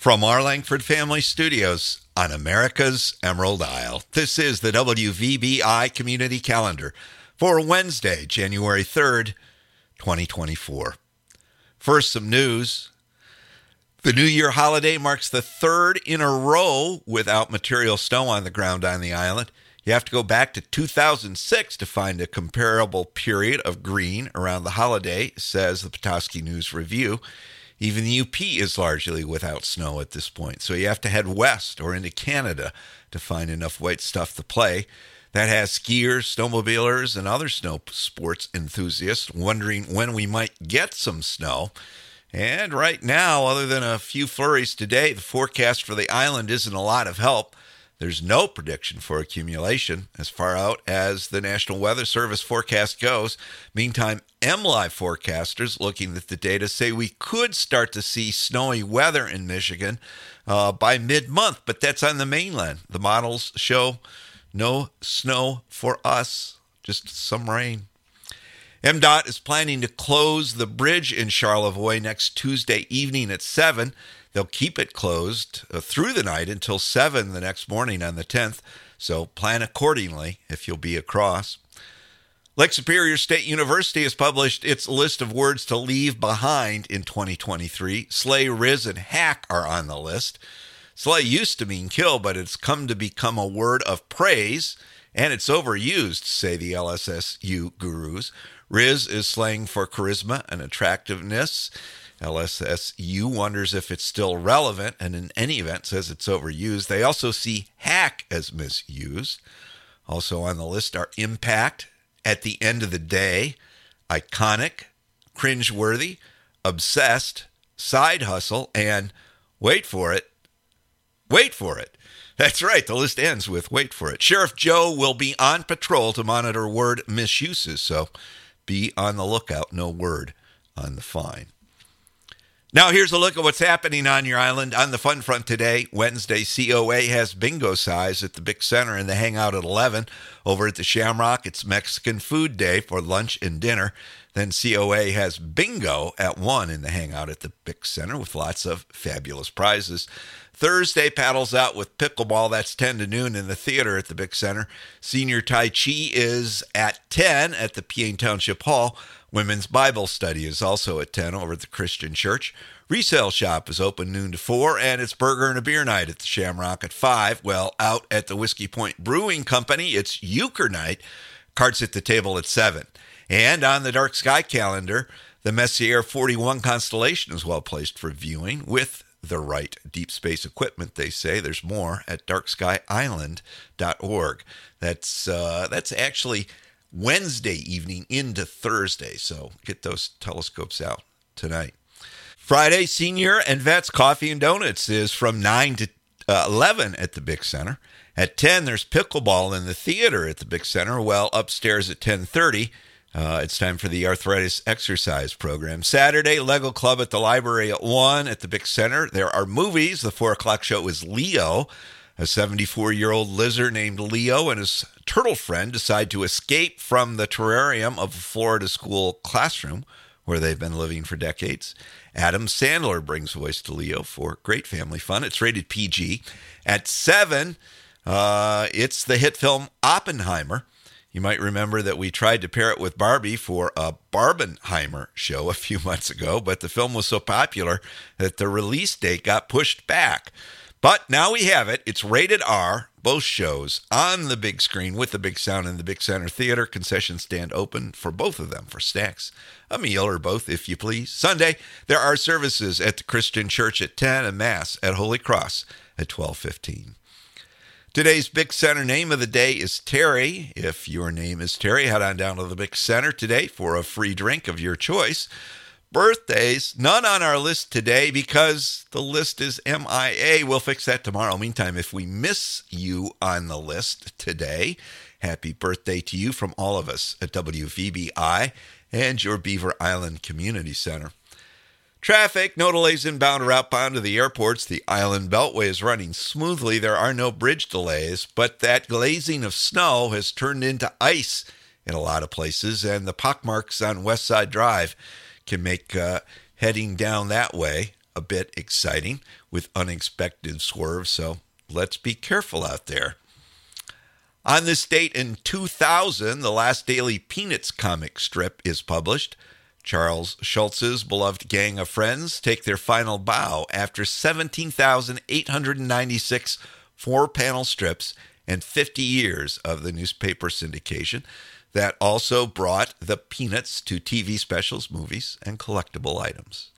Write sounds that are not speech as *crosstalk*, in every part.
From our Langford Family Studios on America's Emerald Isle, this is the WVBI Community Calendar for Wednesday, January 3rd, 2024. First, some news. The New Year holiday marks the third in a row without material snow on the ground on the island. You have to go back to 2006 to find a comparable period of green around the holiday, says the Petoskey News Review. Even the UP is largely without snow at this point, so you have to head west or into Canada to find enough white stuff to play. That has skiers, snowmobilers, and other snow sports enthusiasts wondering when we might get some snow. And right now, other than a few flurries today, the forecast for the island isn't a lot of help. There's no prediction for accumulation as far out as the National Weather Service forecast goes. Meantime, MLive forecasters looking at the data say we could start to see snowy weather in Michigan uh, by mid month, but that's on the mainland. The models show no snow for us, just some rain. MDOT is planning to close the bridge in Charlevoix next Tuesday evening at 7. They'll keep it closed uh, through the night until 7 the next morning on the 10th, so plan accordingly if you'll be across. Lake Superior State University has published its list of words to leave behind in 2023. Slay, Rizz, and Hack are on the list. Slay used to mean kill, but it's come to become a word of praise, and it's overused, say the LSSU gurus. Rizz is slang for charisma and attractiveness. LSSU wonders if it's still relevant and in any event says it's overused. They also see hack as misused. Also on the list are impact, at the end of the day, iconic, cringeworthy, obsessed, side hustle, and wait for it, wait for it. That's right, the list ends with wait for it. Sheriff Joe will be on patrol to monitor word misuses, so be on the lookout. No word on the fine. Now, here's a look at what's happening on your island. On the fun front today, Wednesday, COA has bingo size at the Big Center and the Hangout at 11. Over at the Shamrock, it's Mexican Food Day for lunch and dinner. Then COA has bingo at 1 in the Hangout at the Big Center with lots of fabulous prizes. Thursday paddles out with pickleball. That's 10 to noon in the theater at the Big Center. Senior Tai Chi is at 10 at the Peaine Township Hall. Women's Bible study is also at 10 over at the Christian Church. Resale shop is open noon to 4, and it's burger and a beer night at the Shamrock at 5. Well, out at the Whiskey Point Brewing Company, it's euchre night. Carts at the table at 7. And on the dark sky calendar, the Messier 41 constellation is well placed for viewing with the right deep space equipment. They say there's more at darkskyisland.org. That's uh, that's actually Wednesday evening into Thursday. So get those telescopes out tonight. Friday, senior and vets coffee and donuts is from 9 to uh, 11 at the Big Center. At 10, there's pickleball in the theater at the Big Center. Well, upstairs at 1030, uh, it's time for the arthritis exercise program. Saturday, Lego Club at the library at 1 at the Big Center. There are movies. The 4 o'clock show is Leo. A 74 year old lizard named Leo and his turtle friend decide to escape from the terrarium of a Florida school classroom where they've been living for decades. Adam Sandler brings voice to Leo for great family fun. It's rated PG. At 7, uh, it's the hit film Oppenheimer. You might remember that we tried to pair it with Barbie for a Barbenheimer show a few *laughs* months ago, but the film was so popular that the release date got pushed back. But now we have it. It's rated R, both shows on the big screen with the big sound in the Big Center Theater. Concession stand open for both of them for snacks, a meal or both, if you please. Sunday, there are services at the Christian Church at 10 and Mass at Holy Cross at 1215. Today's Big Center name of the day is Terry. If your name is Terry, head on down to the Big Center today for a free drink of your choice. Birthdays, none on our list today because the list is MIA. We'll fix that tomorrow. Meantime, if we miss you on the list today, happy birthday to you from all of us at WVBI and your Beaver Island Community Center. Traffic, no delays inbound or outbound to the airports. The island beltway is running smoothly. There are no bridge delays, but that glazing of snow has turned into ice in a lot of places, and the pockmarks on West Side Drive can make uh, heading down that way a bit exciting with unexpected swerves, so let's be careful out there. On this date in 2000, the last daily Peanuts comic strip is published. Charles Schulz's beloved gang of friends take their final bow after 17,896 four panel strips and 50 years of the newspaper syndication that also brought the Peanuts to TV specials, movies, and collectible items.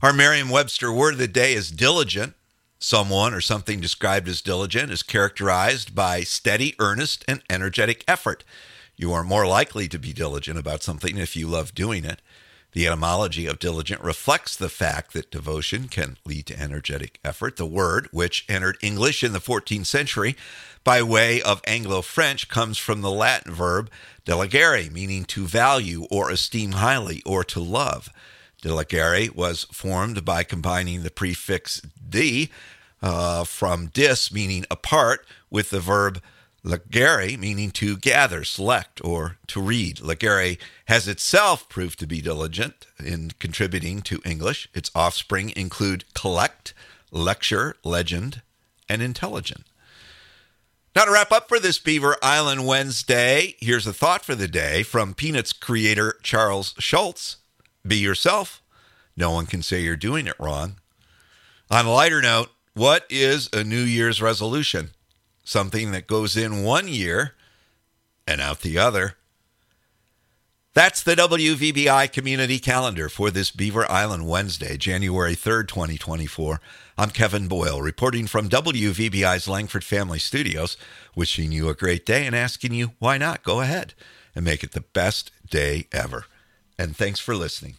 Our Merriam Webster word of the day is diligent. Someone or something described as diligent is characterized by steady, earnest, and energetic effort. You are more likely to be diligent about something if you love doing it. The etymology of diligent reflects the fact that devotion can lead to energetic effort. The word, which entered English in the 14th century by way of Anglo French, comes from the Latin verb diligere, meaning to value or esteem highly or to love. Diligere was formed by combining the prefix "de" uh, from dis, meaning apart, with the verb legere, meaning to gather, select, or to read. Legere has itself proved to be diligent in contributing to English. Its offspring include collect, lecture, legend, and intelligent. Now, to wrap up for this Beaver Island Wednesday, here's a thought for the day from Peanuts creator Charles Schulz Be yourself. No one can say you're doing it wrong. On a lighter note, what is a New Year's resolution? Something that goes in one year and out the other. That's the WVBI community calendar for this Beaver Island Wednesday, January 3rd, 2024. I'm Kevin Boyle, reporting from WVBI's Langford Family Studios, wishing you a great day and asking you why not go ahead and make it the best day ever. And thanks for listening.